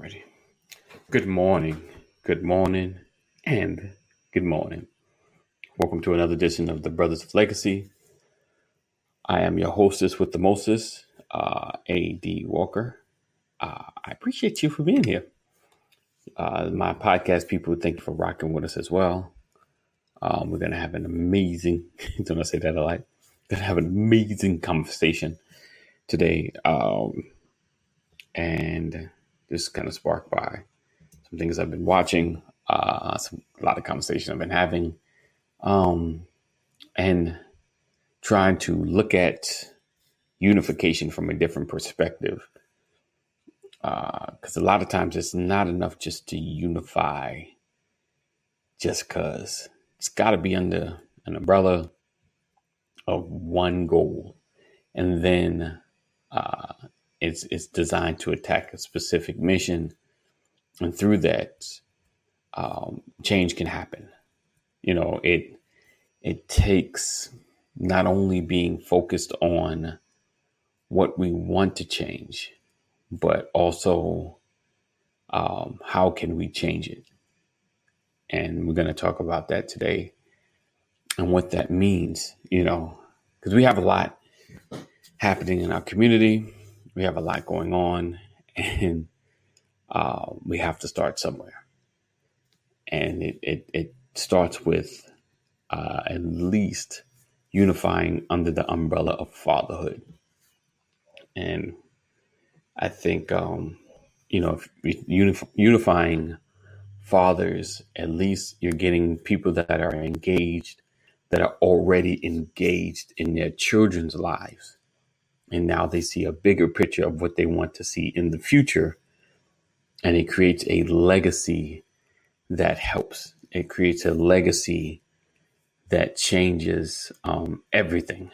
Ready. Good morning, good morning, and good morning. Welcome to another edition of the Brothers of Legacy. I am your hostess with the mostest, uh, A.D. Walker. Uh, I appreciate you for being here. Uh, my podcast people, thank you for rocking with us as well. Um, we're going to have an amazing, don't I say that a lot? Going to have an amazing conversation today. Um, and this kind of sparked by some things I've been watching, uh, some, a lot of conversation I've been having, um, and trying to look at unification from a different perspective. Because uh, a lot of times it's not enough just to unify just because. It's got to be under an umbrella of one goal. And then uh, it's, it's designed to attack a specific mission. And through that, um, change can happen. You know, it it takes not only being focused on what we want to change, but also um, how can we change it. And we're going to talk about that today and what that means. You know, because we have a lot happening in our community, we have a lot going on, and uh, we have to start somewhere. And it, it, it starts with uh, at least unifying under the umbrella of fatherhood. And I think, um, you know, unif- unifying fathers, at least you're getting people that are engaged, that are already engaged in their children's lives. And now they see a bigger picture of what they want to see in the future. And it creates a legacy that helps. It creates a legacy that changes um, everything.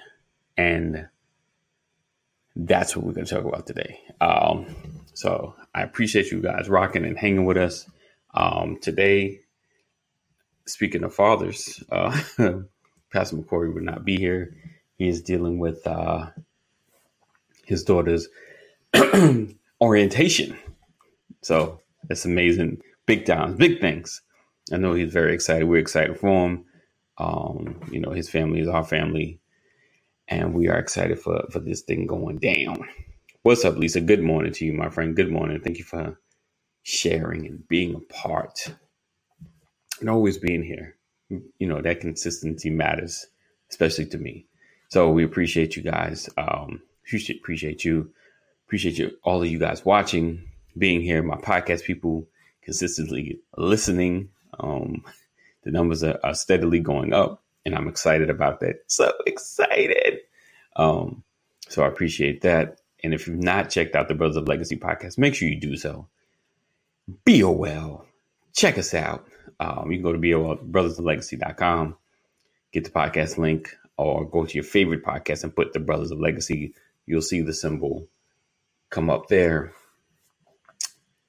And that's what we're going to talk about today. Um, so I appreciate you guys rocking and hanging with us. Um, today, speaking of fathers, uh, Pastor McCory would not be here. He is dealing with uh, his daughter's orientation. So it's amazing. Big times, big things. I know he's very excited. We're excited for him. Um, you know, his family is our family, and we are excited for for this thing going down. What's up, Lisa? Good morning to you, my friend. Good morning. Thank you for sharing and being a part, and always being here. You know that consistency matters, especially to me. So we appreciate you guys. Um, appreciate appreciate you, appreciate you all of you guys watching, being here. My podcast people consistently listening. Um, the numbers are, are steadily going up, and I'm excited about that. So excited. Um, so I appreciate that. And if you've not checked out the Brothers of Legacy podcast, make sure you do so. Well. Check us out. Um, you can go to BOL, brothersoflegacy.com, get the podcast link, or go to your favorite podcast and put the Brothers of Legacy. You'll see the symbol come up there.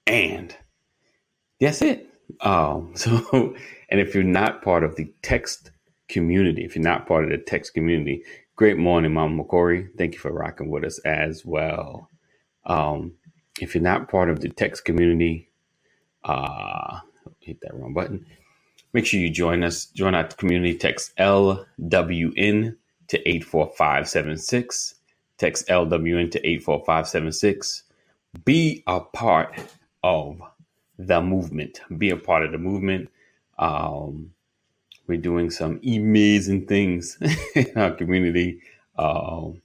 And that's it. Um, so, and if you're not part of the text community, if you're not part of the text community, great morning, Mama McCory. Thank you for rocking with us as well. Um, if you're not part of the text community, uh, hit that wrong button. Make sure you join us. Join our community. Text LWN to 84576. Text LWN to 84576. Be a part of the movement. Be a part of the movement. Um, we're doing some amazing things in our community, um,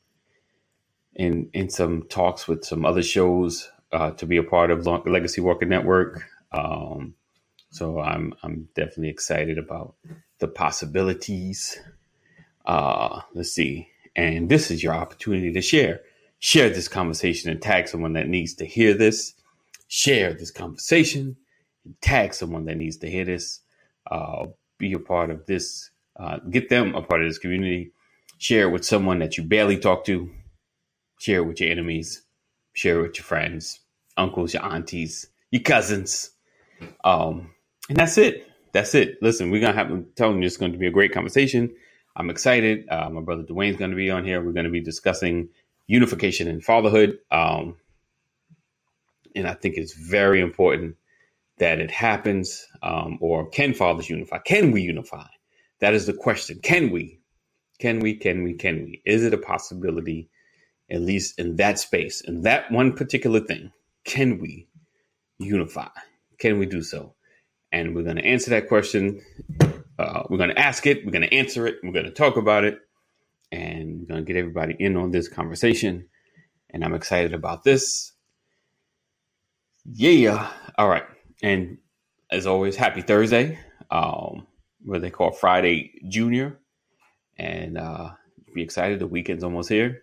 and in some talks with some other shows uh, to be a part of Legacy Walker Network. Um, so I'm I'm definitely excited about the possibilities. Uh, let's see, and this is your opportunity to share share this conversation and tag someone that needs to hear this share this conversation and tag someone that needs to hear this. Uh, be a part of this. Uh, get them a part of this community. Share it with someone that you barely talk to. Share it with your enemies. Share it with your friends, uncles, your aunties, your cousins. Um, and that's it. That's it. Listen, we're gonna have. I'm telling you, it's going to be a great conversation. I'm excited. Uh, my brother Dwayne's going to be on here. We're going to be discussing unification and fatherhood. Um, and I think it's very important that it happens. Um, or can fathers unify? Can we unify? That is the question. Can we? Can we? Can we? Can we? Is it a possibility? At least in that space, in that one particular thing, can we unify? Can we do so? And we're going to answer that question. Uh, we're going to ask it. We're going to answer it. We're going to talk about it. And we're going to get everybody in on this conversation. And I'm excited about this. Yeah. All right. And as always, happy Thursday. Um, what they call Friday Junior. And uh, be excited. The weekend's almost here.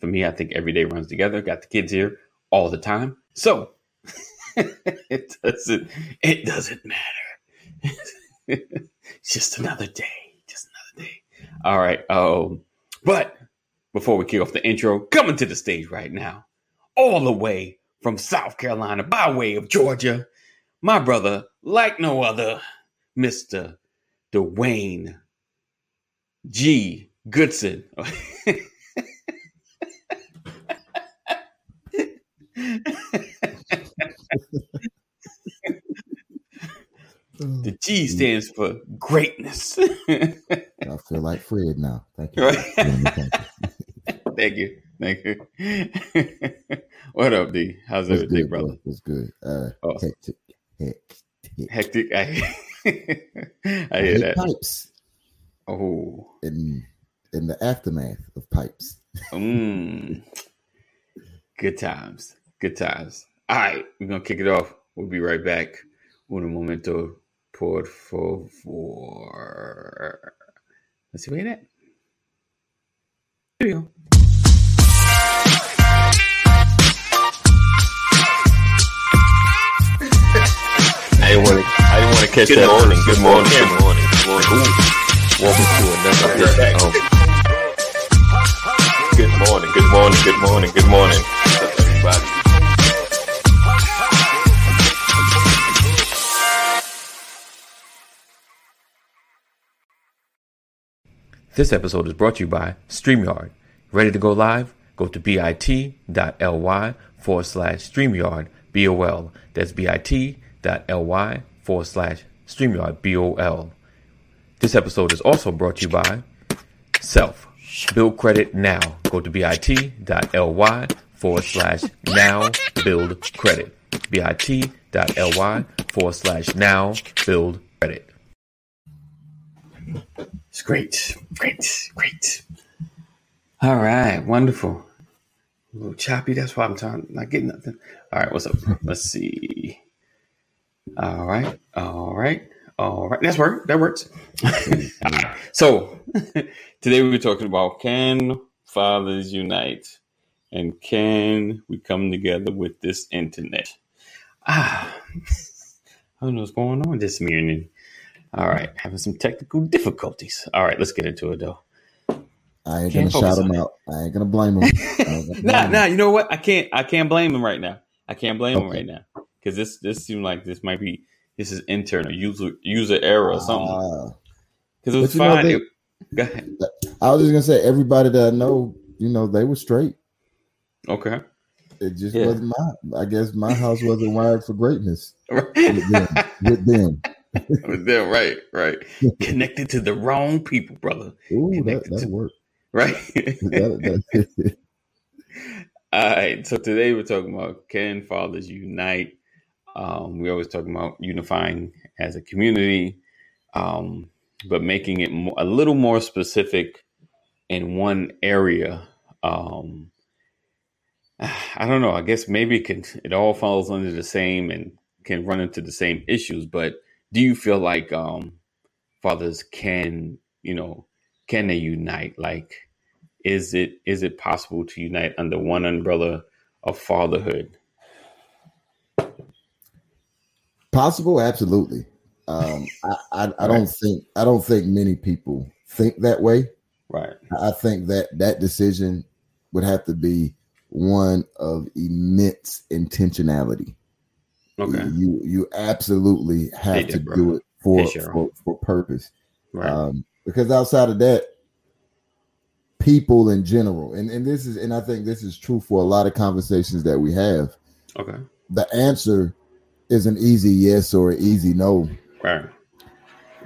For me, I think every day runs together. Got the kids here all the time. So it doesn't it doesn't matter. it's just another day. Just another day. All right. Um, but before we kick off the intro, coming to the stage right now, all the way from South Carolina by way of Georgia, my brother, like no other, Mr. Dwayne G. Goodson. the G stands for greatness. I feel like Fred now. Thank you. Thank you. Thank you. what up, D? How's What's everything, good, brother? bro? It's good. Uh, Oh. hectic, hectic. Hectic. I, I hear that. pipes Oh, in in the aftermath of pipes. mm. good times. Good times. All right, we're gonna kick it off. We'll be right back. Un momento, por favor. Let's see where you at. There we go. I didn't want to. I didn't want to catch Good that. morning, Good morning. Good morning. Good morning. Welcome to another edition of. Good morning. Good morning. Good morning. Good morning. Everybody? This episode is brought to you by StreamYard. Ready to go live? Go to bit.ly forward slash StreamYard BOL. That's bit.ly forward slash StreamYard BOL. This episode is also brought to you by Self. Build credit now. Go to bit.ly forward slash now build credit. bit.ly forward slash now build credit. It's great, great, great. All right, wonderful. A little choppy. That's why I'm trying not getting nothing. All right, what's up? Let's see. All right, all right, all right. That's work. That works. So today we were talking about can fathers unite, and can we come together with this internet? Ah, I don't know what's going on this morning. All right, having some technical difficulties. All right, let's get into it though. I ain't Can't gonna shout him on it. out. I ain't gonna blame them. nah, nah. You know what? I can't. I can't blame him right now. I can't blame him right now because this this seemed like this might be this is internal user user error or something. Ah, Because it was but you know, fine. they- It- go ahead. I was just gonna say everybody that I know, you know, they were straight. Okay. It just Yeah. wasn't my. I guess my house wasn't wired for greatness Right. with them. With them. Them, right, right. Connected to the wrong people, brother. Ooh, that Connected that to- worked. Right. That, that, All right. So today we're talking about can fathers unite? Um, we always talking about unifying as a community, um, but making it more, a little more specific in one area. Um, I don't know. I guess maybe it can. It all falls under the same and can run into the same issues. But do you feel like um, fathers can, you know, can they unite? Like, is it is it possible to unite under one umbrella of fatherhood? possible, absolutely. Um, I, I, I don't think I don't think many people think that way. Right. I think that that decision would have to be one of immense intentionality. Okay. You you absolutely have Hey, to do it for, Hey, for for purpose. Right. Um, because outside of that, people in general, and, and this is and I think this is true for a lot of conversations that we have. okay. the answer is an easy yes or an easy no. Right.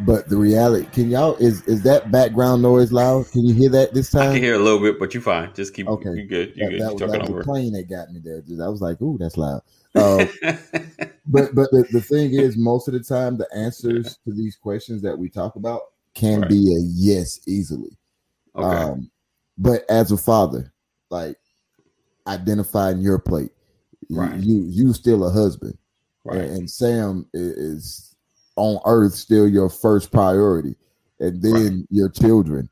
But the reality, can y'all is is that background noise loud? Can you hear that this time? I can hear a little bit, but you're fine. Just keep. Okay. You good? You that, good? that You was, talking that was over. a plane that got me there. Just- I was like, "Ooh, that's loud." Uh, but but the, the thing is, most of the time, the answers to these questions that we talk about can Right. be a yes easily. okay. Um, but as a father, like identifying your plate, you- Right. you you still a husband, right. and, and Sam is on Earth still your first priority, and then your children,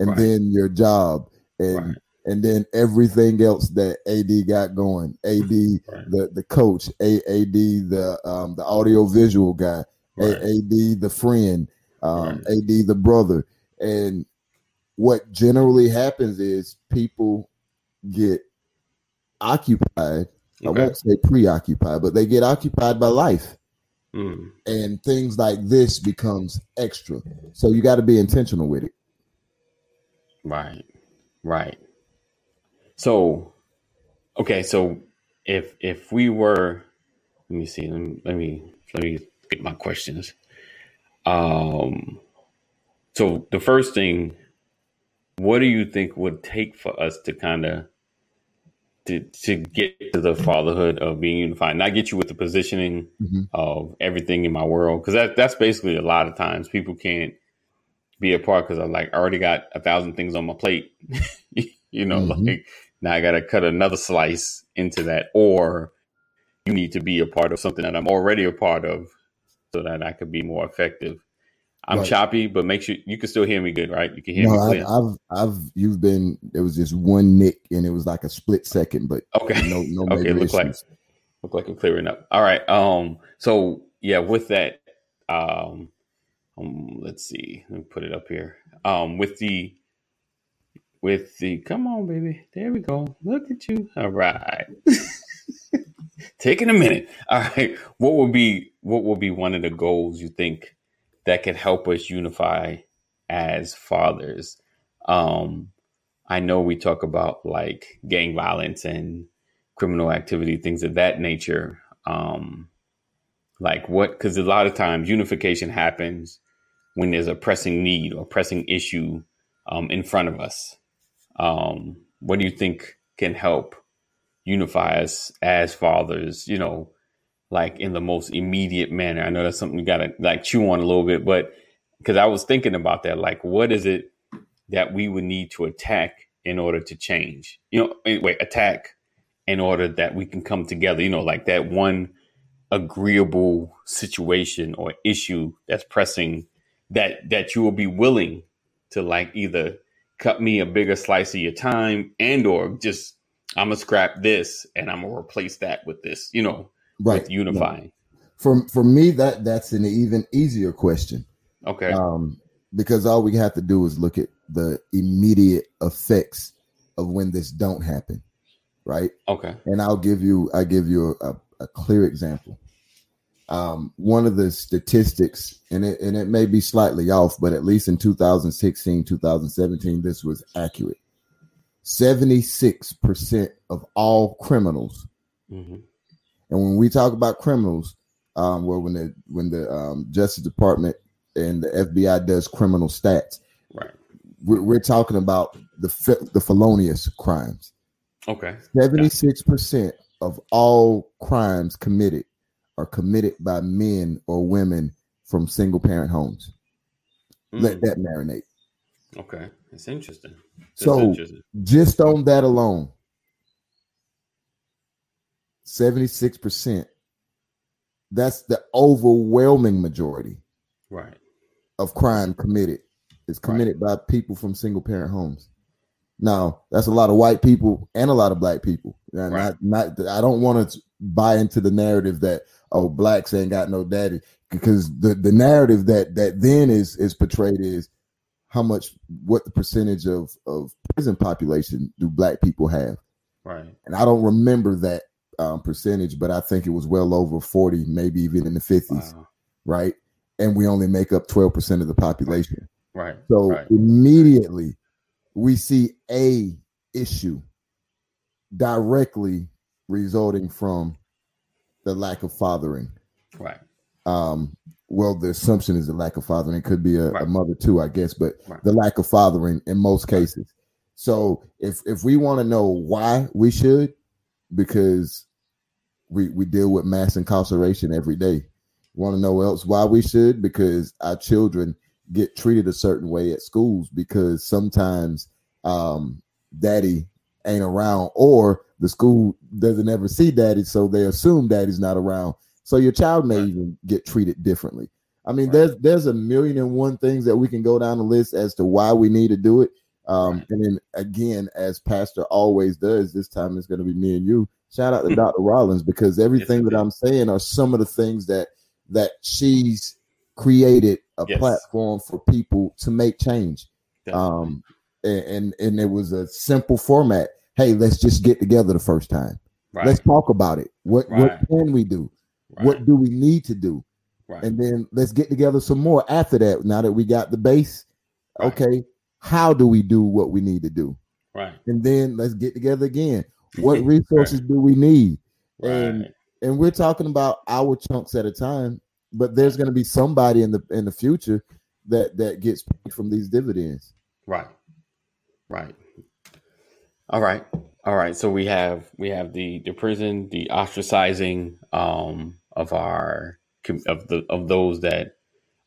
and Right. then your job, and Right. And then everything else that AD got going. AD Right. the the coach, A, AD the um the audio visual guy, A- Right. AD the friend, um, Right. AD the brother, and what generally happens is people get occupied. I won't say preoccupied, but they get occupied by life, Mm. and things like this becomes extra. So you got to be intentional with it. Right. Right. So, okay. So, if if we were, let me see. Let me let me, let me get my questions. Um. So the first thing, what do you think would take for us to kind of to to get to the fatherhood of being unified? Not get you with the positioning Mhm. of everything in my world, because that that's basically a lot of times people can't be a part because I'm like I already got a thousand things on my plate. you know, Mhm. like now I got to cut another slice into that, or you need to be a part of something that I'm already a part of, so that I could be more effective. I'm Right. choppy, but make sure you can still hear me good, right? You can hear No, me I've, clear. I've, I've, you've been. It was just one nick, and it was like a split second, but okay, no, no okay, look like issues. look like I'm clearing up. All right. Um. So yeah, with that, um, um, let's see. Let me put it up here. Um, with the, with the, come on, baby. There we go. Look at you. All right. Taking a minute. All right. What will be what will be one of the goals you think that could help us unify as fathers? Um, I know we talk about like gang violence and criminal activity, things of that nature. Um, like what? Because a lot of times unification happens when there's a pressing need or pressing issue um, in front of us. Um, what do you think can help unify us as fathers? You know, like in the most immediate manner. I know that's something you gotta like chew on a little bit, but because I was thinking about that, like what is it that we would need to attack in order to change? You know, wait, attack in order that we can come together. You know, like that one agreeable situation or issue that's pressing that that you will be willing to like either cut me a bigger slice of your time and or just I'm gonna scrap this and I'm gonna replace that with this, you know, Right. with unifying. For for me, that that's an even easier question. Okay. Um, because all we have to do is look at the immediate effects of when this don't happen, right? okay. And I'll give you I give you a, a clear example. Um, one of the statistics, and it and it may be slightly off, but at least in 2016, 2017, this was accurate. 76% of all criminals hmm and when we talk about criminals, um, well, when the when the um, Justice Department and the FBI does criminal stats, Right. we're, we're talking about the the felonious crimes. Okay. Seventy six percent of all crimes committed are committed by men or women from single parent homes. Let Mm, that marinate. okay. It's interesting. That's So- interesting. Just on that alone, seventy six percent. That's the overwhelming majority. Right. of crime committed is committed by people from single parent homes. Now, that's a lot of white people and a lot of black people. Right. Not, not, I don't want to buy into the narrative that oh, blacks ain't got no daddy because the the narrative that that then is is portrayed is how much what the percentage of of prison population do black people have, Right. and I don't remember that um, percentage, but I think it was well over forty, maybe even in the fifties, Wow. right? And we only make up twelve percent of the population. Right. So right. immediately we see a issue directly resulting from the lack of fathering. Right. Um, well, the assumption is the lack of fathering. It could be a, Right. a mother too, I guess, but Right. the lack of fathering in most cases. So if if we want to know why we should, because we we deal with mass incarceration every day. Want to know else why we should? Because our children get treated a certain way at schools because sometimes um, daddy ain't around or the school doesn't ever see daddy, so they assume daddy's not around. So your child may Right. even get treated differently. I mean, Right. there's there's a million and one things that we can go down the list as to why we need to do it. Um, Right. and then again, as Pastor always does, this time it's going to be me and you. Shout out to Dr. Rollins because everything that. I'm saying are some of the things that that she's created a Yes. platform for people to make change. Definitely. Um, and, and and it was a simple format. Hey, let's just get together the first time. right. Let's talk about it. What what can we do? right. What do we need to do? right. And then let's get together some more after that. Now that we got the base, Right. okay, how do we do what we need to do? right. And then let's get together again. What resources do we need? And and we're talking about our chunks at a time, but there's going to be somebody in the in the future that that gets paid from these dividends. Right. Right. All right. All right. So we have we have the the prison, the ostracizing um of our of the of those that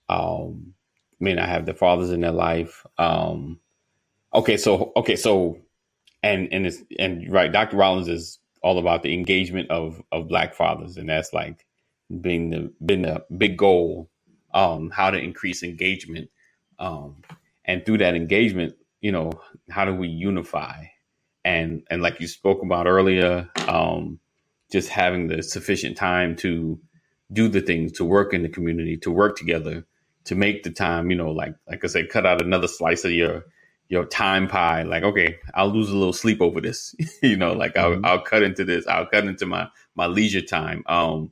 um may not have their fathers in their life. Um okay, so okay, so and and it's and right, Dr. Rollins is all about the engagement of of black fathers and that's like being the been a big goal um how to increase engagement um and through that engagement you know how do we unify and and like you spoke about earlier um just having the sufficient time to do the things to work in the community to work together to make the time you know like like i said cut out another slice of your your time pie. Like okay i'll lose a little sleep over this. You know like I'll, Mhm. I'll cut into this. I'll cut into my my leisure time um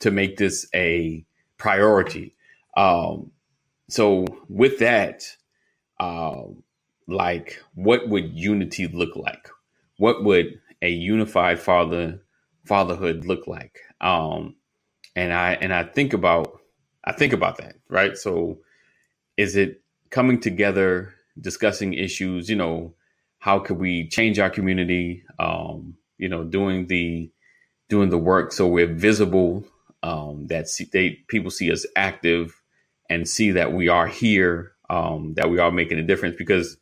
to make this a priority. Um so with that um like what would unity look like what would a unified father fatherhood look like? Um and i and i think about i think about that right? So is it coming together discussing issues you know how could we change our community um you know doing the doing the work so we're visible um that see, they people see us active and see that we are here um that we are making a difference? Because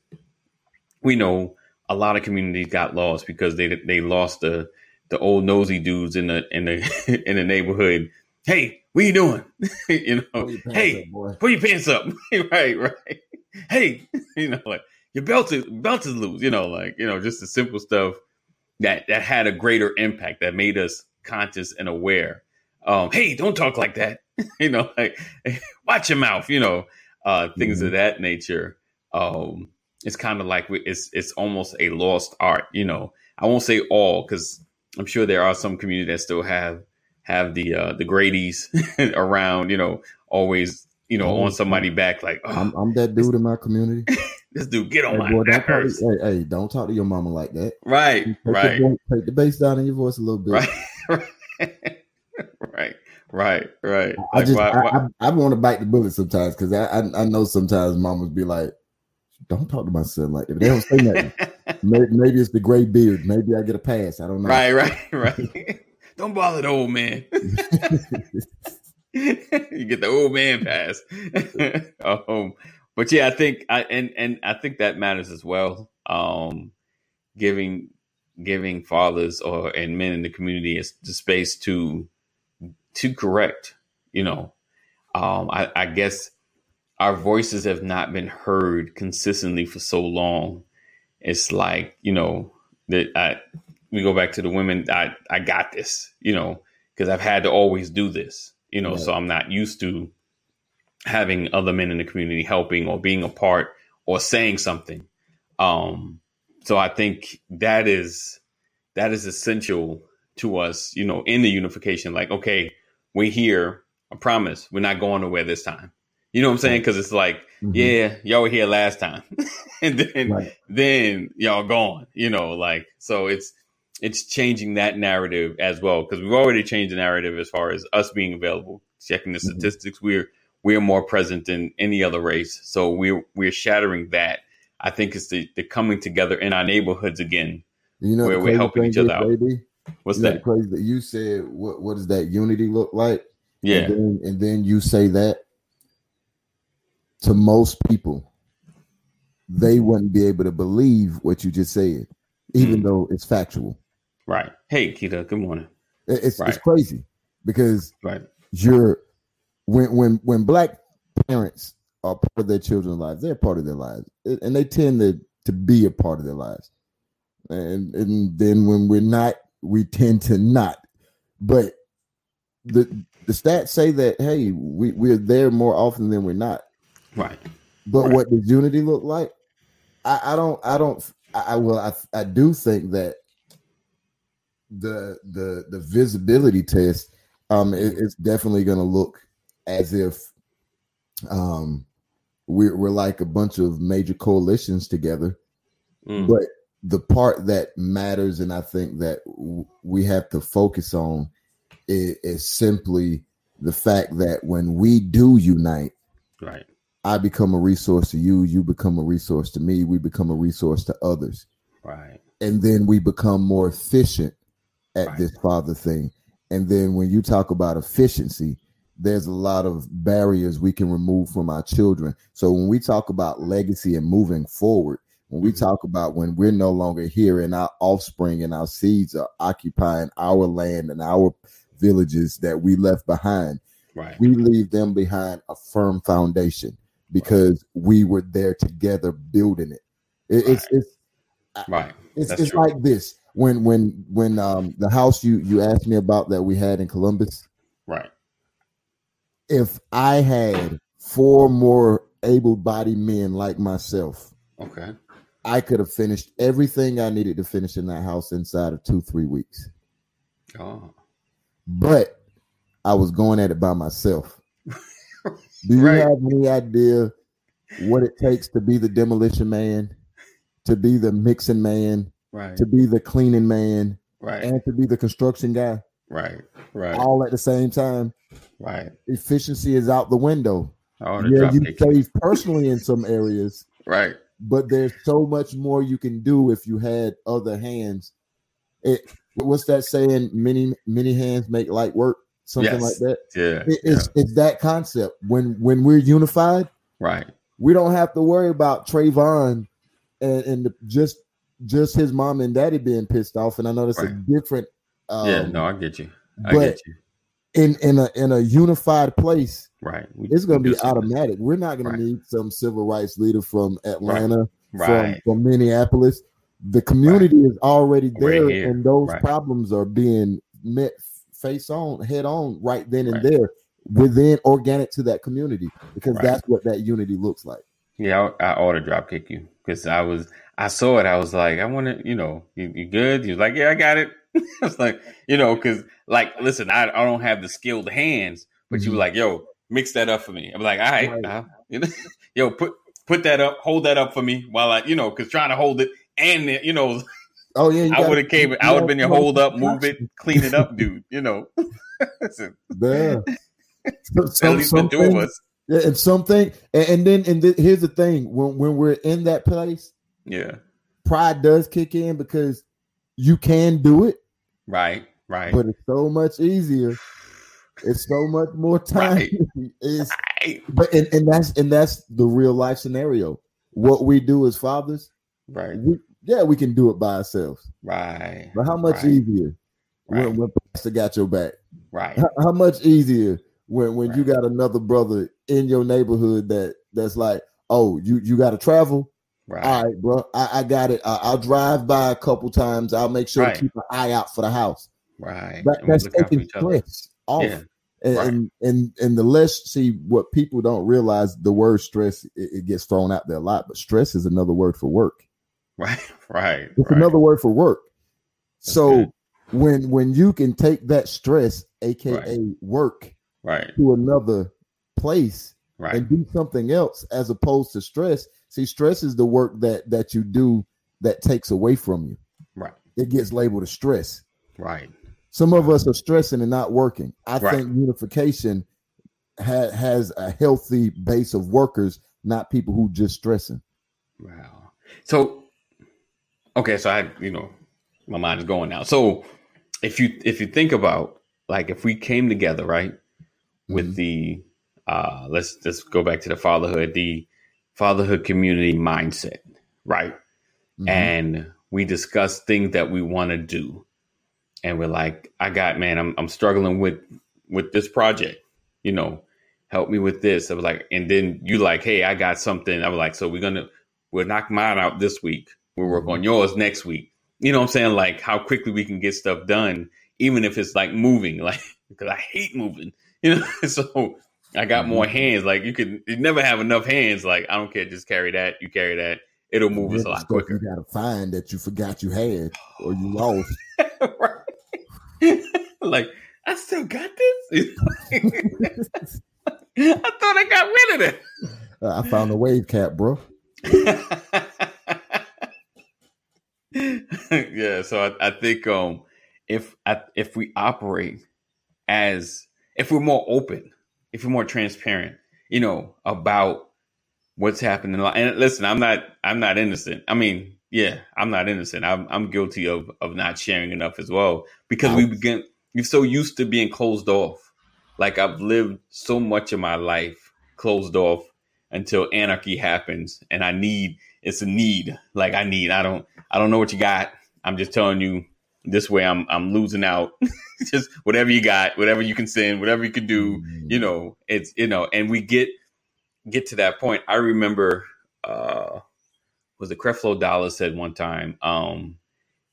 we know a lot of communities got lost because they they lost the the old nosy dudes in the in the in the neighborhood. Hey what are you doing? You know Pull your pants hey up, put your pants up right right. Hey you know like your belt is belt is loose you know like you know just the simple stuff that that had a greater impact that made us conscious and aware. Um hey don't talk like that. You know like watch your mouth you know uh things of that nature. Um it's kind of like it's it's almost a lost art you know i won't say all because i'm sure there are some communities that still have have the uh the grady's around you know always you know Oh, on somebody back like oh, I'm, I'm that dude in my community. this dude get on Hey, my boy, don't talk to, hey, hey, don't talk to your mama like that. right Take, right The, take the bass down in your voice a little bit. right right right right I Like, just why- I, I, I want to bite the bullet sometimes because I, I I know sometimes mamas be like, "Don't talk to my son like. If they don't say nothing, maybe, maybe it's the gray beard. Maybe I get a pass. I don't know. right right right don't bother the old man you get the old man pass. um, but yeah, I think I and and I think that matters as well. Um, giving giving fathers or and men in the community is the space to to correct. You know, um, I, I guess our voices have not been heard consistently for so long. It's like you know that I we go back to the women. I I got this. You know, because I've had to always do this. You know, Right. so I'm not used to having other men in the community helping or being a part or saying something. Um, so I think that is that is essential to us, you know, in the unification. Like, okay, we're here. I promise we're not going nowhere this time. You know what I'm saying? Because it's like, Mhm. yeah, y'all were here last time, and then Right. then y'all gone. You know, like so it's it's changing that narrative as well because we've already changed the narrative as far as us being available. Checking the Mhm. statistics, we're we're more present than any other race, so we're we're shattering that. I think it's the, the coming together in our neighborhoods again. You know, Where we're helping each other is, out. baby, What's you that? crazy that you said what what does that unity look like? Yeah, And then, and then you say that to most people, they wouldn't be able to believe what you just said, even Mm. though it's factual. right. Hey, Kita, good morning. It- It's it's crazy because Right, you're when when when black parents are part of their children's lives, they're part of their lives, and they tend to to be a part of their lives. And and then when we're not, we tend to not. But the the stats say that hey, we we're there more often than we're not. Right, But Right. what does unity look like? I, I don't I don't I, I well I I do think that the the the visibility test um it, it's definitely going to look as if um we're we're like a bunch of major coalitions together Mm, but the part that matters and i think that w- we have to focus on is, is simply the fact that when we do unite right, i become a resource to you you become a resource to me we become a resource to others right, and then we become more efficient at Right. this father thing. And then when you talk about efficiency, there's a lot of barriers we can remove from our children. So when we talk about legacy and moving forward, when we Mhm. talk about when we're no longer here and our offspring and our seeds are occupying our land and our villages that we left behind, right, we leave them behind a firm foundation because we were there together building it. It- It's it's right. it's, That's it's true. like this when when when um the house you you asked me about that we had in Columbus. Right, If I had four more able-bodied men like myself, okay, I could have finished everything I needed to finish in that house inside of two three weeks. oh, But I was going at it by myself. Do you Right. have any idea what it takes to be the demolition man, to be the mixing man, right, to be the cleaning man, right, and to be the construction guy? right, right, all at the same time. right. Efficiency is out the window. Oh, Yeah, you save personally in some areas, Right, but there's so much more you can do if you had other hands. It what's that saying? Many many hands make light work, something Yes. like that. yeah, It- it's it's that concept. When when we're unified, right, we don't have to worry about Trayvon and and the, just just his mom and daddy being pissed off. And I know that's a different. Um, yeah. No, I get you. I but get you. in in a in a unified place, Right, we- it's going to be automatic. We're not going Right. to need some civil rights leader from Atlanta, Right, from, from Minneapolis. The community is already there, and those Right. problems are being met face on, head on, right then and Right. there, within organic to that community, because Right. that's what that unity looks like. Yeah, I, I ought to drop kick you because I was I saw it. I was like, I want to, you know, you, you good? He was like, yeah, I got it. I was like, you know, because like, listen, I, I don't have the skilled hands, but you were like, yo, mix that up for me. I'm like, all right, Right. uh, you know, yo, put put that up, hold that up for me while I, you know, because trying to hold it and you know, Oh yeah, you I would have came, I would have been your hold up, move it, clean it up, dude. You know. So- at least the two of us. Yeah, and something, and, and then and th- here's the thing: when when we're in that place, Yeah, pride does kick in because you can do it, right, right, but it's so much easier. It's so much more time. Right. It's, right, but and, and that's and that's the real life scenario. What we do as fathers, right, we, yeah, we can do it by ourselves. right. But how much right, easier Right. when, when Pastor got your back? Right. How, how much easier when when you got another brother in your neighborhood that that's like, oh, you you got to travel. Right. All right, bro, I, I got it. I, I'll drive by a couple times. I'll make sure Right. to keep an eye out for the house. Right. That, that's taking stress off. Yeah. And, Right. and and and the less see what people don't realize, the word stress it, it gets thrown out there a lot. But stress is another word for work. Right. Right. It's right. another word for work. That's so good. when when you can take that stress, aka Right. work, Right. to another place Right. and do something else as opposed to stress. See, stress is the work that that you do that takes away from you. Right. it gets labeled as stress. Right. Some of us are stressing and not working. I Right. think unification ha- has a healthy base of workers, not people who just stressing. Wow. So, okay, so I, you know, my mind is going now. So, if you if you think about like if we came together, right, with Mhm. the uh let's let's go back to the fatherhood, the fatherhood community mindset, right? Mhm. And we discuss things that we want to do. And we're like, I got man, I'm I'm struggling with with this project, you know, help me with this. I was like, and then you like, hey, I got something. I was like, so we're gonna we'll knock mine out this week. We'll work on yours next week. You know what I'm saying? Like how quickly we can get stuff done, even if it's like moving, like because I hate moving. You know, so I got more hands. Like you can you never have enough hands. Like I don't care, just carry that, you carry that. It'll move us a lot quicker. You gotta find that you forgot you had or you lost. right. like, I still got this. I thought I got rid of Uh, I found a wave cap, bro. yeah, so I, I think um if I, if we operate as if we're more open, if we're more transparent, you know, about what's happening. And listen, I'm not I'm not innocent. I mean, yeah, I'm not innocent. I'm I'm guilty of of not sharing enough as well because we begin we're so used to being closed off. Like I've lived so much of my life closed off until anarchy happens and I need it's a need. Like I need I don't I don't know what you got. I'm just telling you this way I'm I'm losing out. just whatever you got, whatever you can send, whatever you can do, you know, it's you know, and we get get to that point. I remember uh was it Creflo Dollar said one time, um,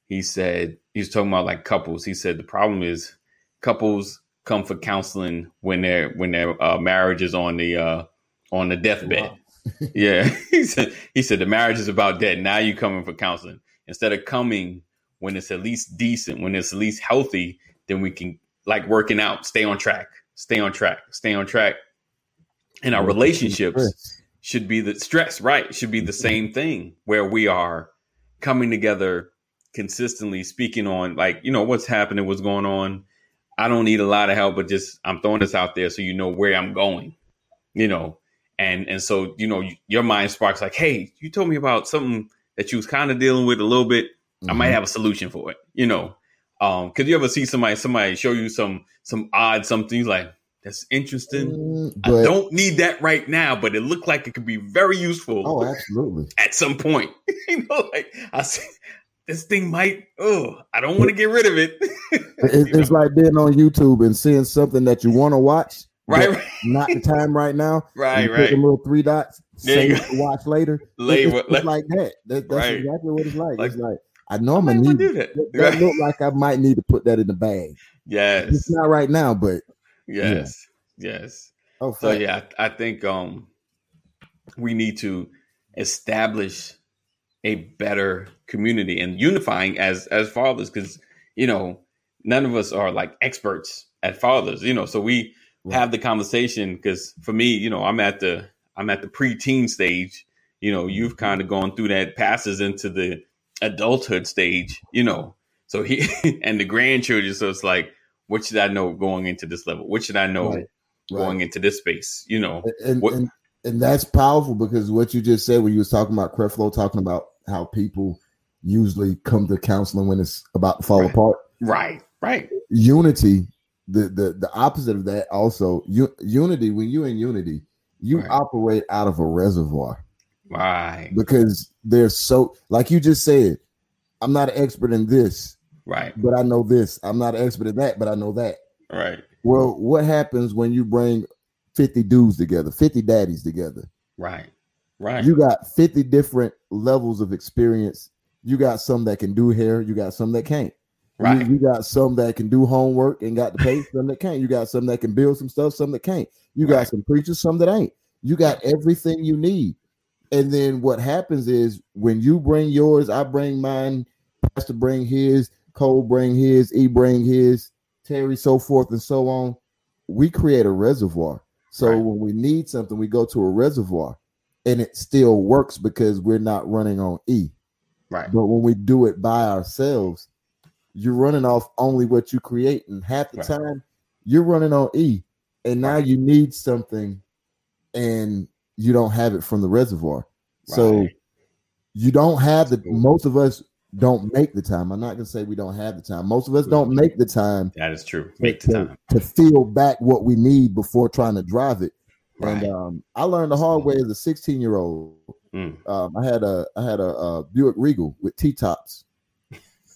he said he was talking about like couples. He said the problem is couples come for counseling when their when their uh, marriage is on the uh on the deathbed. Yeah. he said he said the marriage is about dead. Now you coming for counseling. Instead of coming when it's at least decent, when it's at least healthy, then we can like working out, stay on track, stay on track, stay on track. And our relationships should be the stress, right? Should be the same thing where we are coming together consistently, speaking on like, you know, what's happening, what's going on. I don't need a lot of help, but just I'm throwing this out there so you know where I'm going, you know. And and so, you know, your mind sparks like, hey, you told me about something that you was kind of dealing with a little bit. I might have a solution for it, you know. Um, could you ever see somebody somebody show you some some odd something you're like that's interesting? Mm, I don't need that right now, but it looked like it could be very useful oh, absolutely. at some point. you know, like I see this thing might. Oh, I don't want to get rid of it. It- it's like being on YouTube and seeing something that you want to watch, right, right, not the time right now. right, you click right. the little three dots, save watch later. Later, it's, it's like that. That- that's Right. exactly what it's like. Like, it's like I know I'm gonna need do that. that. That look like I might need to put that in the bag. Yes, It's not right now, but yes, yes. oh, So fact. yeah, I, I think um we need to establish a better community and unifying as as fathers because you know none of us are like experts at fathers you know so we Right. Have the conversation because for me you know i'm at the i'm at the preteen stage you know you've Mm-hmm. kind of gone through that passes into the adulthood stage you know so he and the grandchildren so it's like what should i know going into this level what should i know Right. Right. going into this space you know and, What- and and that's powerful because what you just said when you was talking about Creflo talking about how people usually come to counseling when it's about to fall Right. apart. right right Unity, the the the opposite of that also. U, unity, when you're in unity, you Right. operate out of a reservoir right because they're so like you just said. I'm not an expert in this, right but I know this. I'm not an expert in that, but I know that. right Well, what happens when you bring 50 dudes together, 50 daddies together? right right You got 50 different levels of experience. You got some that can do hair, you got some that can't. You- right You, got some that can do homework and got the pay, some that can't. You got some that can build some stuff, some that can't. You got Right. some preachers, some that ain't. You got everything you need. And then what happens is when you bring yours, I bring mine, Pastor bring his, Cole bring his, E bring his, Terry, so forth and so on. We create a reservoir. So Right. when we need something, we go to a reservoir and it still works because we're not running on E. right But when we do it by ourselves, you're running off only what you create, and half the Right. time you're running on E, and now you need something, and you don't have it from the reservoir. So you don't have the. Most of us don't make the time. I'm not gonna say we don't have the time. Most of us don't make the time That is true. Make the to, time. to feel back what we need before trying to drive it. Right. And um, I learned the hard way as a 16 year old. Mm. Um, I had a I had a, uh Buick Regal with T tops.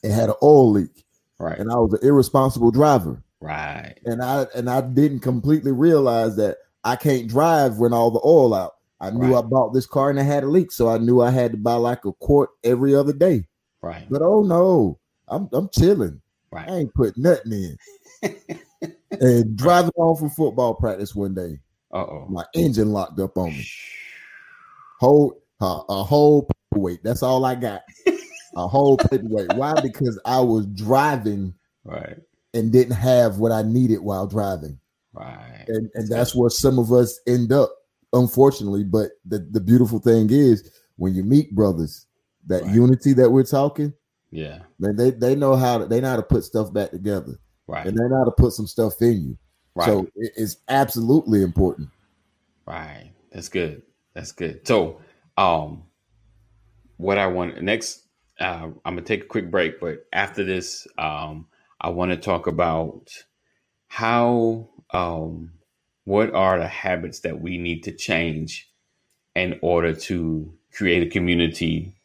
It had an oil leak, Right. and I was an irresponsible driver. Right. And I and I didn't completely realize that I can't drive when all the oil out. I knew Right. I bought this car and it had a leak, so I knew I had to buy like a quart every other day. Right. But oh no, I'm I'm chilling. I ain't put nothing in. and driving home from football practice one day, oh. my engine locked up on me. Whole uh, a whole wait, That's all I got. A whole paperweight. Why? Because I was driving Right. and didn't have what I needed while driving, Right. and and that's where some of us end up, unfortunately. But the the beautiful thing is when you meet brothers, that Right. unity that we're talking, Yeah. man, they they know how to, they know how to put stuff back together, Right. and they know how to put some stuff in you. Right. So it- it's absolutely important. Right. That's good. That's good. So, um, what I want next, uh, I'm gonna take a quick break, but after this, um, I want to talk about how, um, what are the habits that we need to change in order to create a community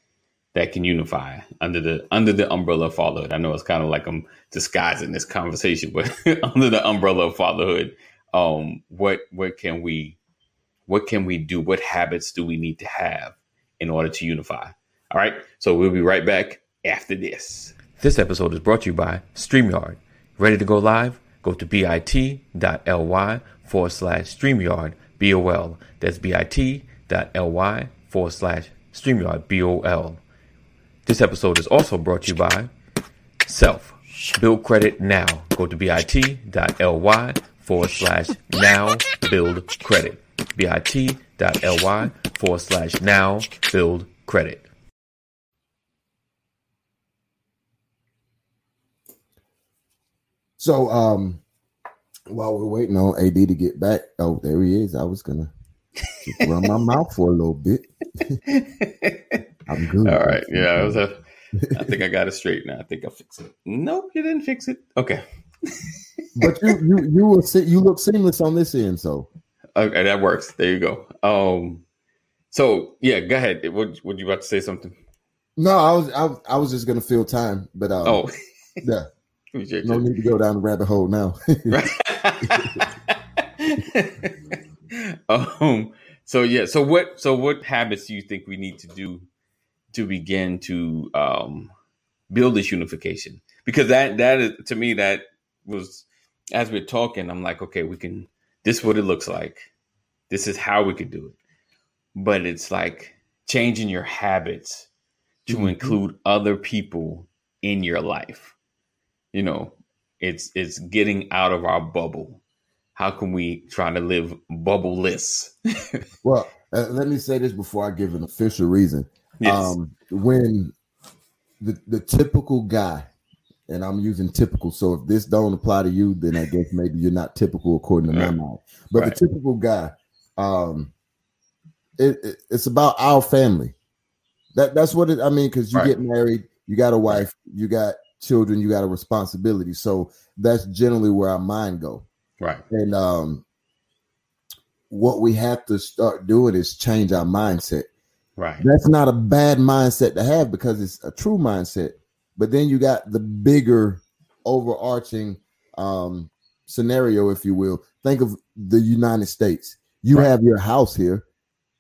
that can unify under the under the umbrella of fatherhood. I know it's kind of like I'm disguising this conversation, but under the umbrella of fatherhood, um, what what can we what can we do? What habits do we need to have in order to unify? All right. So we'll be right back after this. This episode is brought to you by StreamYard. Ready to go live? Go to bit.ly forward slash StreamYard BOL. That's bit.ly forward slash StreamYard BOL. This episode is also brought to you by Self. Build credit now. Go to bit.ly forward slash now build credit. bit.ly forward slash now build credit. So um while we're waiting on AD to get back, oh there he is. I was gonna run my mouth for a little bit. I'm good. All right. Yeah, I was a, I think I got it straight now. I think I fixed it. Nope, you didn't fix it. Okay. But you you you will see you look seamless on this end, so Okay, that works. There you go. Um so yeah, go ahead. Would would you about to say something? no, I was I, was- I was just gonna fill time, but um, Oh, yeah, no need to go down the rabbit hole now. um so yeah so what so what habits do you think we need to do to begin to um build this unification? Because that that is to me that was as we're talking i'm like okay we can this is what it looks like. This is how we could do it. But it's like changing your habits to Mhm. include other people in your life you know it's it's getting out of our bubble how can we try to live bubbleless well, uh, let me say this before I give an official reason. yes Um, when the the typical guy, and I'm using typical, so if this don't apply to you, then I guess maybe you're not typical according to my Right. mind. But Right. the typical guy, um, it, it- it's about our family. That that's what it. I mean, because you Right. get married, you got a wife, you got children, you got a responsibility. So that's generally where our mind go. right And um, what we have to start doing is change our mindset right that's not a bad mindset to have because it's a true mindset. But then you got the bigger overarching um, scenario, if you will. Think of the United States. You Right. have your house here,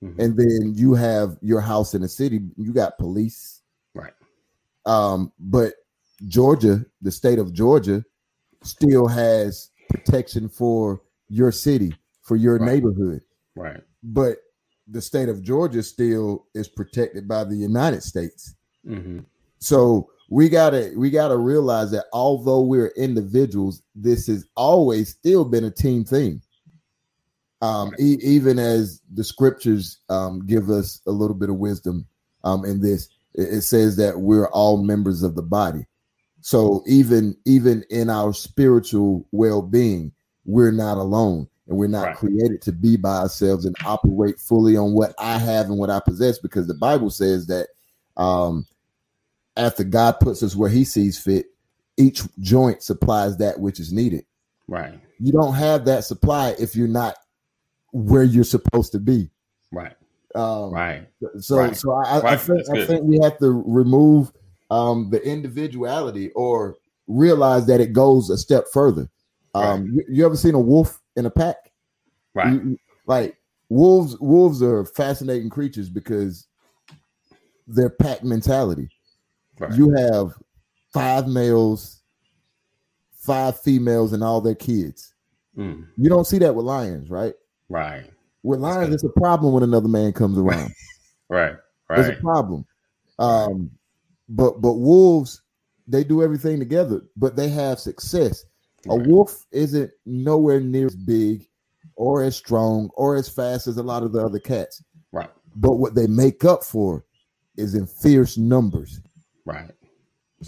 Mhm. and then you have your house in the city. You got police, Right. Um, but Georgia, the state of Georgia, still has protection for your city, for your Right. neighborhood right but the state of Georgia still is protected by the United States. hmm So we gotta we gotta realize that although we're individuals, this has always still been a team thing. Um, Right. e- even as the scriptures um, give us a little bit of wisdom um, in this, it, it says that we're all members of the body. So even even in our spiritual well-being, we're not alone and we're not Right. created to be by ourselves and operate fully on what I have and what I possess because the Bible says that um after God puts us where he sees fit, each joint supplies that which is needed. Right. You don't have that supply if you're not where you're supposed to be. Right. Um, Right. so, Right. so I, I think I think we have to remove um, the individuality or realize that it goes a step further. Um, you, you ever seen a wolf in a pack? Right. You- like wolves, wolves are fascinating creatures because they're pack mentality. Right. You have five males, five females, and all their kids. Mm. You don't see that with lions, right? Right. With lions, it's a problem when another man comes around. Right. Right. It's a problem. Um, but but wolves, they do everything together, but they have success. A wolf isn't nowhere near as big or as strong or as fast as a lot of the other cats. Right. But what they make up for is in fierce numbers. Right.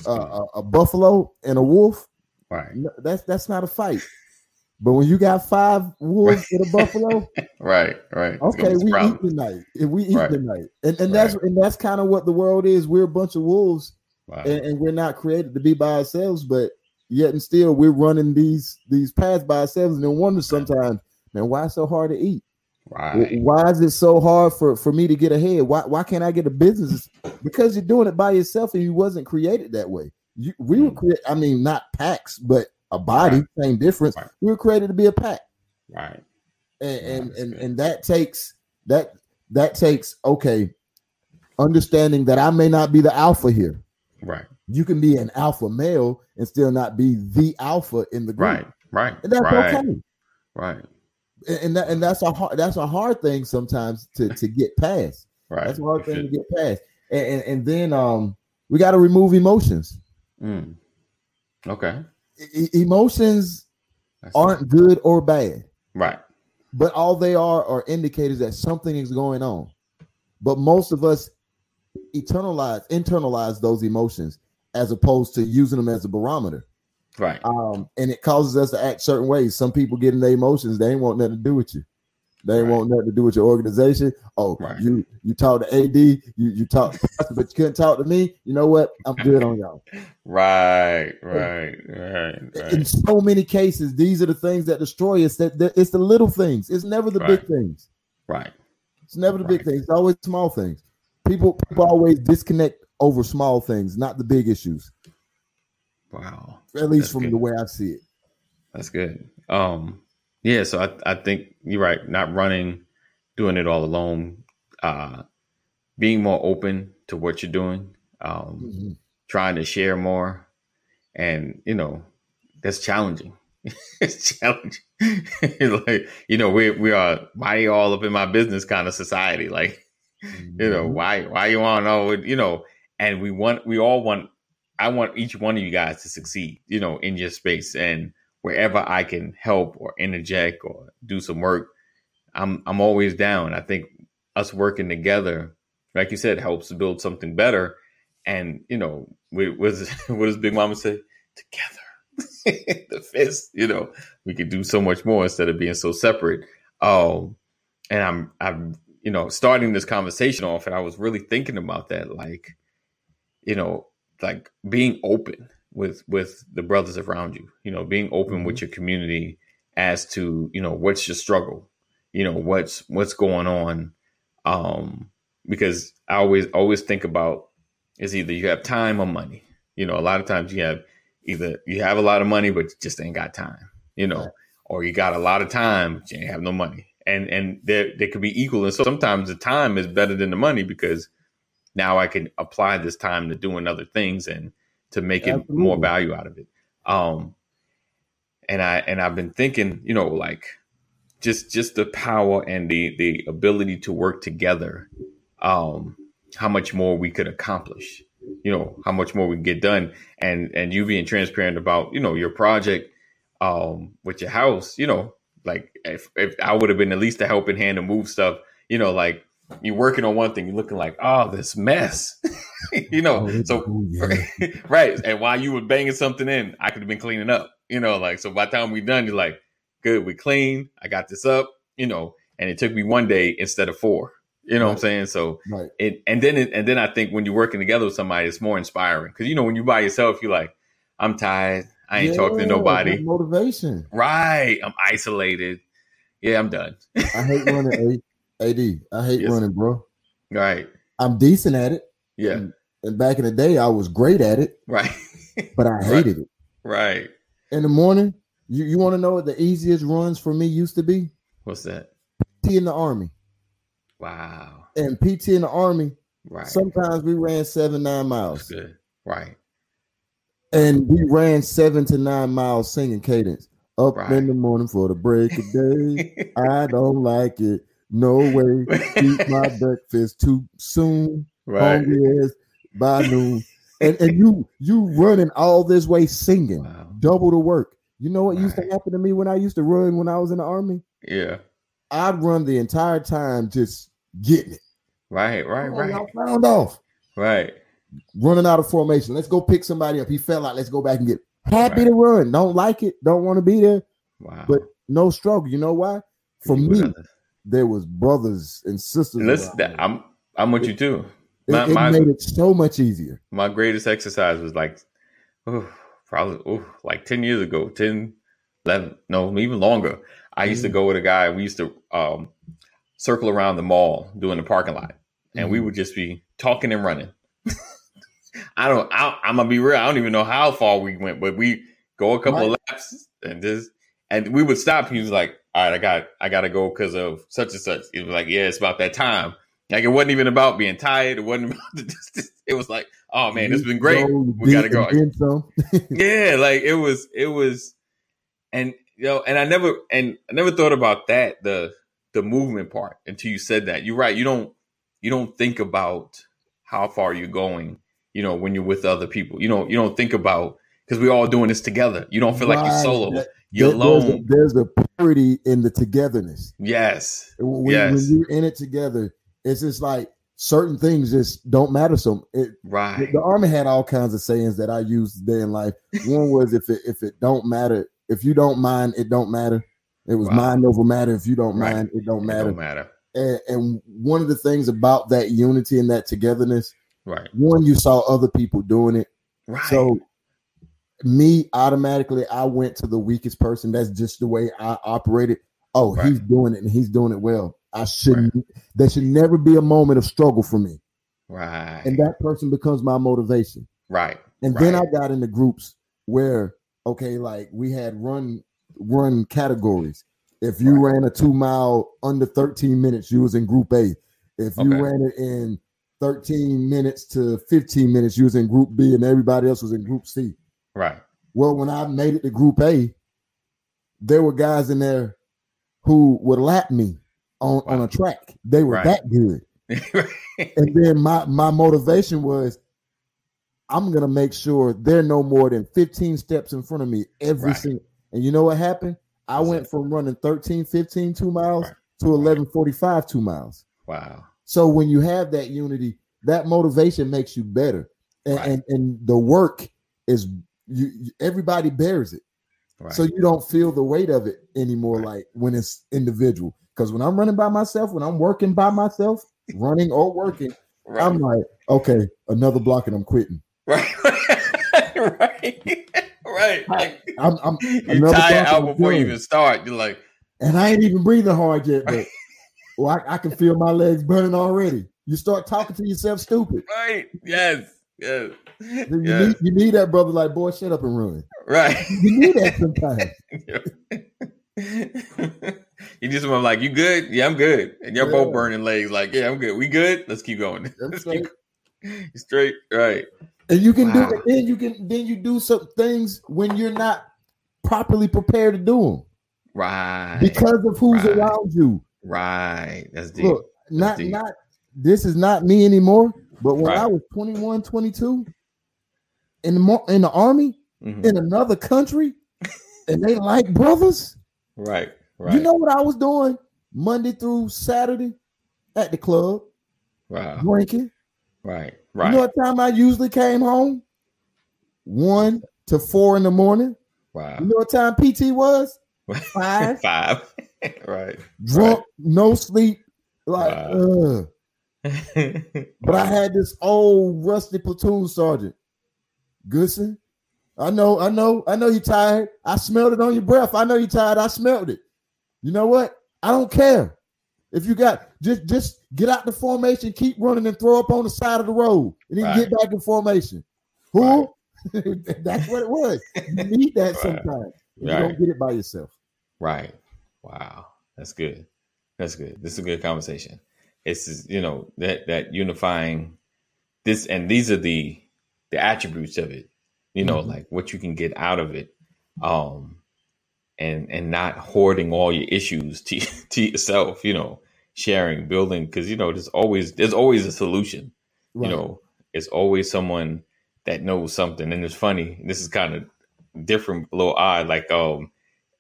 Uh, a, a buffalo and a wolf, right. that's that's not a fight. But when you got five wolves with a buffalo, Right. Right. Okay, we eat tonight. If we eat Right. tonight, and and that's and that's kind of what the world is. We're a bunch of wolves, Wow. and, and we're not created to be by ourselves. But yet and still, we're running these these paths by ourselves, and then wonder sometimes, man, why so hard to eat? Right. Why is it so hard for for me to get ahead? Why why can't I get a business? Because you're doing it by yourself, and you wasn't created that way. You, we were Mm. created. I mean, not packs, but a body. Same difference. Right. We were created to be a pack Right. and and and, and that takes that that takes okay understanding that i may not be the alpha here Right. you can be an alpha male and still not be the alpha in the group Right. Right. and that's right. okay Right. and and, that, and that's a hard that's a hard thing sometimes to to get past Right. that's a hard thing to get past and and, and then um we got to remove emotions Mm. Okay. E- emotions That's aren't good or bad right. but all they are are indicators that something is going on. But most of us eternalize, internalize those emotions as opposed to using them as a barometer. Right. Um, and it causes us to act certain ways. Some people get in their emotions, they ain't want nothing to do with you. They Right. want nothing to do with your organization. Oh, Right. you you talk to AD, you you talk, but you couldn't talk to me. You know what? I'm good on y'all. Right. Right. Right. In so many cases, these are the things that destroy us. That, that it's the little things. It's never the big things. Right. It's never the big things. It's always small things. People people always disconnect over small things, not the big issues. Wow. At least That's from good. the way I see it. That's good. Um, yeah, so I, I think you're right. Not running, doing it all alone, uh, being more open to what you're doing, um, Mhm. trying to share more, and you know, that's challenging. it's challenging. like you know, we we are why you all up in my business kind of society. Like you know Mhm. why why you want to know you know and we want we all want i want each one of you guys to succeed you know in your space and wherever i can help or interject or do some work i'm i'm always down. I think us working together like you said helps build something better. And you know we, what, is, what does big mama say? Together. The fist you know we could do so much more instead of being so separate. Um and i'm i'm you know, starting this conversation off, and I was really thinking about that, like, you know, like being open with with the brothers around you, you know, being open with your community as to, you know, what's your struggle, you know, what's what's going on, um, because I always always think about is either you have time or money, you know, a lot of times you have either you have a lot of money but you just ain't got time, you know, Right. or you got a lot of time but you ain't have no money. And and they they could be equal and so sometimes the time is better than the money because now i can apply this time to doing other things and to making more value out of it. Um and i and i've been thinking you know like just just the power and the the ability to work together um how much more we could accomplish you know how much more we can get done. And and you being transparent about you know your project um with your house you know like if, if i would have been at least a helping hand to move stuff you know like you're working on one thing, you're looking like, oh, this mess. you know, Oh, so yeah. right. And while you were banging something in, I could have been cleaning up. You know, like so by the time we done, you're like, good, we clean. I got this up, you know, and it took me one day instead of four. You know what I'm saying? So Right. it and then it, and then I think when you're working together with somebody, it's more inspiring because you know when you're by yourself, you're like, I'm tired. I ain't talking to nobody. Motivation. Right. I'm isolated. Yeah, I'm done. I hate running. Ad. I hate Yes. running, bro. Right. I'm decent at it, Yeah. and back in the day, I was great at it, Right. but I Right. hated it. right. In the morning, you, you want to know what the easiest runs for me used to be? What's that? T in the army, Wow. and PT in the army. Right. Sometimes we ran seven nine That's miles, good. Right. and we ran seven to nine miles singing cadence. Up Right. in the morning for the break of day. I don't like it. No way. Eat my breakfast too soon. right. Hungry as by noon. And and you you running all this way singing, Wow. double the work. You know what used to happen to me when I used to run when I was in the army? Yeah. I'd run the entire time just getting it. Right. Right. Oh, Right. found off. Right. Running out of formation. Let's go pick somebody up. He fell out. Let's go back and get happy Right. to run. Don't like it. Don't want to be there. Wow. But no struggle. You know why? For me, there was brothers and sisters. listen, around that. I'm I'm with you too. it, My, it my, made it so much easier. my greatest exercise was like, oh, probably oh, like 10 years ago, 10, 11, no, even longer. I used to Mhm. go with a guy. We used to um, circle around the mall doing the parking lot, and we Mhm. would just be talking and running. I don't. I, I'm gonna be real. I don't even know how far we went, but we go a couple of laps and just and we would stop. He was like, "All right, I got I got to go because of such and such." It was like, "Yeah, it's about that time." Like it wasn't even about being tired. It wasn't about the distance. It was like, "Oh man, it's been great. We gotta go." and then some. yeah, like it was, it was, and you know, and I never, and I never thought about that the the movement part until you said that. You're right. You don't, you don't think about how far you're going. You know, when you're with other people, you don't, you don't think about because we're all doing this together. You don't feel like you're Right. solo. You're there- there's a- There's a purity in the togetherness. Yes. When, when you're in it together, it's just like certain things just don't matter. So it, Right. the army had all kinds of sayings that I used today in life. One was if it if it don't matter, if you don't mind, it don't matter. It was Wow. mind over matter. If you don't Right. mind, it don't It matter. don't matter. And, and one of the things about that unity and that togetherness, Right. one, you saw other people doing it. Right. So me automatically, I went to the weakest person. That's just the way I operated. Oh, Right. he's doing it and he's doing it well. I shouldn't. There should never be a moment of struggle for me, right. and that person becomes my motivation. right. And then I got into groups where, okay, like we had run run categories. If you Right. ran a two mile under 13 minutes, you was in group A. If you Okay. ran it in 13 minutes to 15 minutes, you was in group B, and everybody else was in group C. Right. Well, when I made it to Group A, there were guys in there who would lap me on, on a track. They were Right. that good. And then my my motivation was I'm gonna make sure they're no more than 15 steps in front of me every Right. single and you know what happened? I went from running 13, 15 two miles Right. to 1145 two miles. wow. So when you have that unity, that motivation makes you better. And Right. and, and the work is you, everybody bears it. Right. So you don't feel the weight of it anymore, Right. like when it's individual. Because when I'm running by myself, when I'm working by myself, running or working, right. I'm like, okay, another block and I'm quitting. right. right. right. Like, I'm, I'm you Another tire block out before you even start. You're like, and I ain't even breathing hard yet, but well, I, I can feel my legs burning already. You start talking to yourself stupid. right. Yes. Yes. Then You, Yes. need, you need that brother like, boy, shut up and run. Right. You need that sometimes. you just want like, you good? Yeah, I'm good. And you're both burning legs. Like, yeah, I'm good. We good? Let's keep going. Let's right. keep straight. Right. And you can Wow. do it. Then you can then you do some things when you're not properly prepared to do them Right. because of who's Right. around you. right. That's deep. Look, not deep. not this is not me anymore. But when Right. I was 21, 22 in the in the army Mhm. in another country, and they like brothers, Right. Right. you know what I was doing Monday through Saturday at the club Wow. drinking. Right. Right. You know what time I usually came home? One to four in the morning. wow. You know what time PT was? Five. Five. right. Drunk, no sleep. Like, Wow. But I had this old rusty platoon sergeant. Goodson. I know, I know, I know you tired. I smelled it on your breath. I know you tired. I smelled it. You know what? I don't care. If you got just just get out the formation, keep running and throw up on the side of the road, and then Right. get back in formation. Who? That's what it was. You need that Right. sometimes. You don't get it by yourself. Right. Wow. That's good. That's good. This is a good conversation. It's you know that that unifying this and these are the the attributes of it. You know, Mhm. like what you can get out of it, um, and and not hoarding all your issues to to yourself. You know, sharing, building, because you know there's always there's always a solution. Right. You know, it's always someone that knows something. And it's funny. This is kind of different, a little odd. Like um,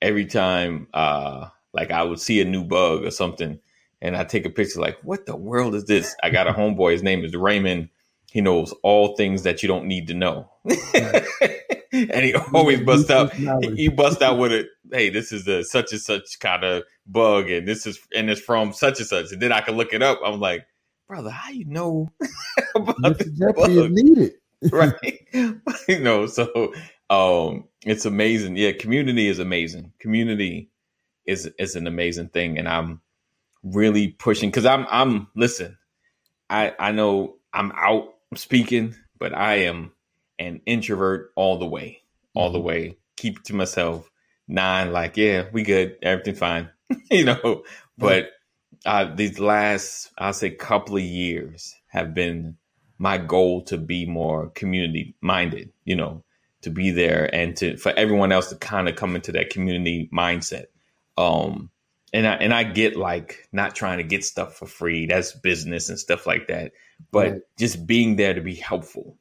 every time uh, like I would see a new bug or something, and I take a picture. Like, what the world is this? I got a homeboy. His name is Raymond. He knows all things that you don't need to know, and he always busts out. He busts out with it. Hey, this is a such and such kind of bug, and this is and it's from such and such. And then I can look it up. I'm like, brother, how you know about this is bug? needed. right? you know, so um, it's amazing. Yeah, community is amazing. Community is is an amazing thing, and I'm really pushing because I'm I'm listen. I I know I'm out speaking, but I am an introvert all the way, all the Mhm. way. Keep it to myself. Nine, like yeah, we good, everything's fine, you know. But uh, these last, I'll say, couple of years have been my goal to be more community minded, you know, to be there and to for everyone else to kind of come into that community mindset. Um and I and I get like not trying to get stuff for free. That's business and stuff like that. But Right. just being there to be helpful,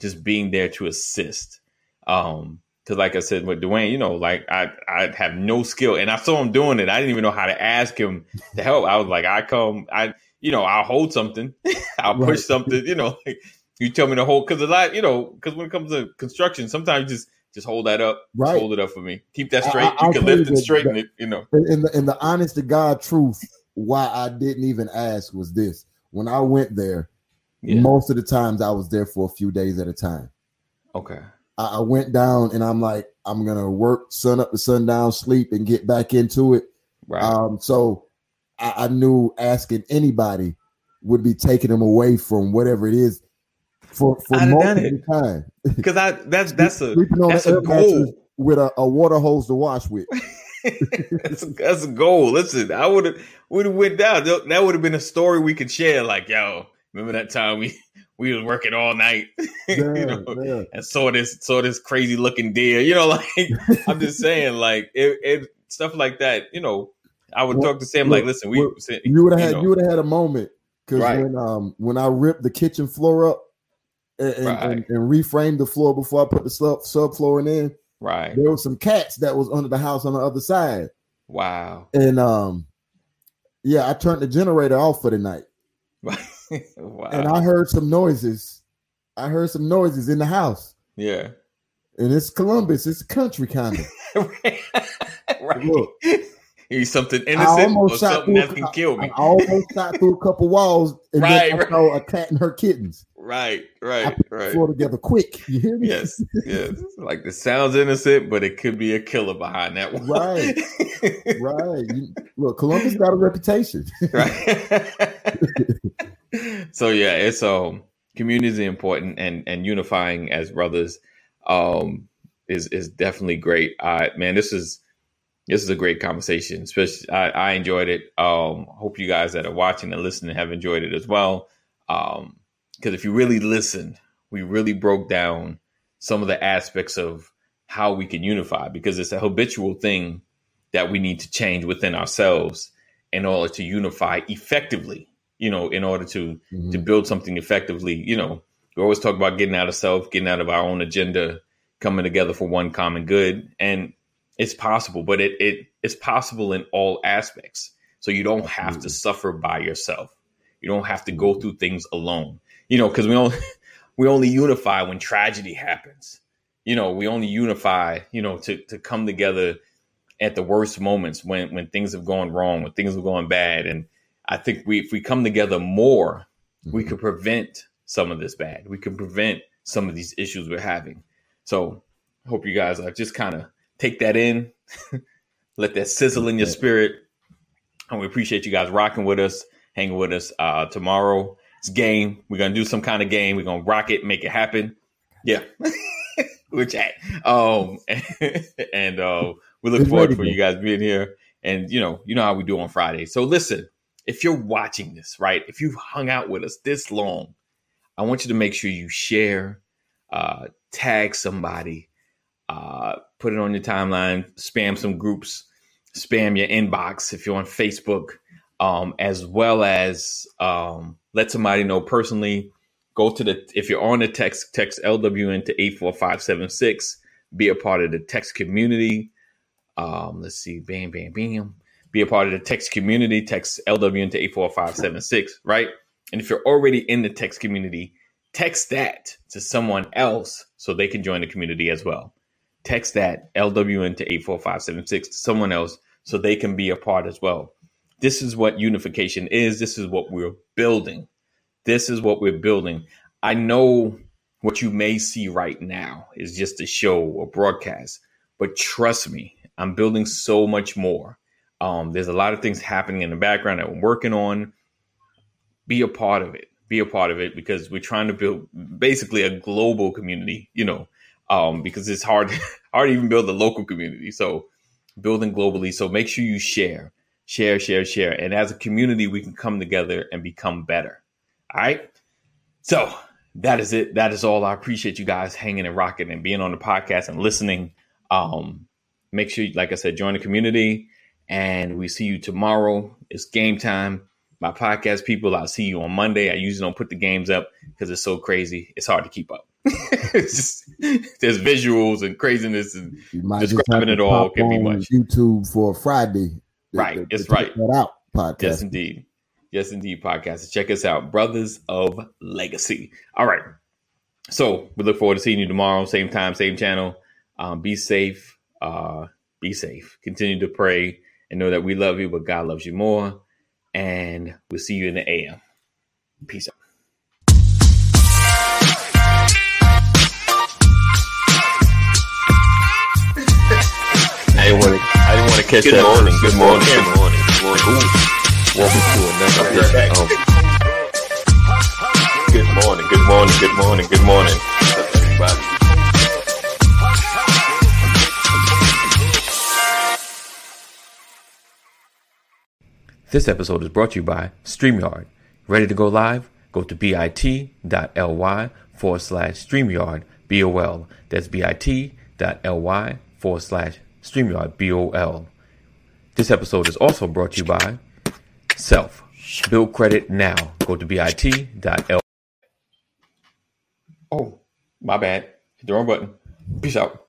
just being there to assist. Um because like I said with Dwayne, you know, like I I have no skill and I saw him doing it. I didn't even know how to ask him to help. I was like, I come, I you know, I'll hold something, I'll Right. push something, you know, like you tell me to hold because a lot, you know, because when it comes to construction, sometimes just just hold that up, just Right. hold it up for me, keep that straight. I- you can lift that- straighten that- it, you know. And the, and the honest to God truth, why I didn't even ask was this. When I went there, Yeah. most of the times I was there for a few days at a time. Okay. I, I went down and I'm like, I'm gonna work sun up to sundown, sleep, and get back into it. Right. Um, so I, I knew asking anybody would be taking them away from whatever it is for for I'd most done of it. the time. Because I that's that's a that's a goal. with a, a water hose to wash with. that's, a, that's a goal. Listen, I would have would have went down. That would have been a story we could share. Like, yo, remember that time we we was working all night, you know, and saw this saw this crazy looking deer. You know, like I'm just saying, like it, it stuff like that. You know, I would Well, talk to Sam like, listen, we well, You would have you had know, you would have had a moment because Right. when um when I ripped the kitchen floor up and, and, Right. and, and reframed the floor before I put the sub subflooring in, right. there was some cats that was under the house on the other side. Wow. And um yeah, I turned the generator off for the night. wow. And I heard some noises. I heard some noises in the house. yeah. And it's Columbus, it's country kind of. right. Look. He's something innocent or something that can kill me. I almost shot through a couple walls and Right, then I right. saw a cat and her kittens. Right, right, right. floor together quick. You hear me? Yes, yes. Like this sounds innocent, but it could be a killer behind that one. Right. right. You, look, Columbus got a reputation. right. so yeah, it's um community is important and and unifying as brothers um is is definitely great. Uh man, this is this is a great conversation. Especially I, I enjoyed it. Um hope you guys that are watching and listening have enjoyed it as well. Um because if you really listen, we really broke down some of the aspects of how we can unify because it's a habitual thing that we need to change within ourselves in order to unify effectively you know in order to Mhm. to build something effectively you know we always talk about getting out of self getting out of our own agenda coming together for one common good and it's possible but it, it it's possible in all aspects so you don't have to suffer by yourself You don't have to go through things alone. You know, because we only we only unify when tragedy happens. You know, we only unify, you know, to to come together at the worst moments when when things have gone wrong, when things have gone bad. And I think we if we come together more, we Mhm. could prevent some of this bad. We can prevent some of these issues we're having. So I hope you guys uh, just kind of take that in, let that sizzle in your spirit. And we appreciate you guys rocking with us, hanging with us. Uh, tomorrow it's game. We're gonna do some kind of game. We're gonna rock it, make it happen. Yeah. We're chat. Um and uh we look It's forward for you guys being here. And you know, you know how we do on Friday. So listen, if you're watching this, right? If you've hung out with us this long, I want you to make sure you share, uh, tag somebody, uh, put it on your timeline, spam some groups, spam your inbox if you're on Facebook, um, as well as um, let somebody know personally. Go to the if you're on the text, text LWN to eight four five seven six. Be a part of the text community. Um, let's see, bam, bam, bam. Be a part of the text community. Text LWN to eight four five seven six. Right, and if you're already in the text community, text that to someone else so they can join the community as well. Text that LWN to 84576 to someone else so they can be a part as well. This is what unification is. This is what we're building. This is what we're building. I know what you may see right now is just a show or broadcast, but trust me, I'm building so much more. Um, there's a lot of things happening in the background that we're working on be a part of it be a part of it because we're trying to build basically a global community you know um, because it's hard hard to even build a local community. So building globally. So make sure you share share share share. And as a community we can come together and become better. All right? So that is it. That is all. I appreciate you guys hanging and rocking and being on the podcast and listening. Um, make sure like i said join the community. And we see you tomorrow. It's game time. My podcast people, I'll see you on Monday. I usually don't put the games up because it's so crazy. It's hard to keep up. just, there's visuals and craziness and You might just Describing it all can be much. YouTube for Friday. Right, to- it's right. That out podcast. yes, indeed. Yes, indeed, podcast. Check us out, Brothers of Legacy. All right. So we look forward to seeing you tomorrow, same time, same channel. Um, be safe. Uh, be safe. Continue to pray and know that we love you, but God loves you more. And we'll see you in the AM. Peace out. Didn't want to. I didn't want to catch Good that. morning, good morning, Good morning. good morning, good morning. Ooh, welcome to another. Okay. Um, Good morning, good morning, good morning, good morning. What's up, everybody? This episode is brought to you by StreamYard. Ready to go live? Go to bit.ly forward slash StreamYard BOL. That's bit.ly forward slash StreamYard BOL. This episode is also brought to you by Self. Build credit now. Go to bit.l. Oh, my bad. Hit the wrong button. Peace out.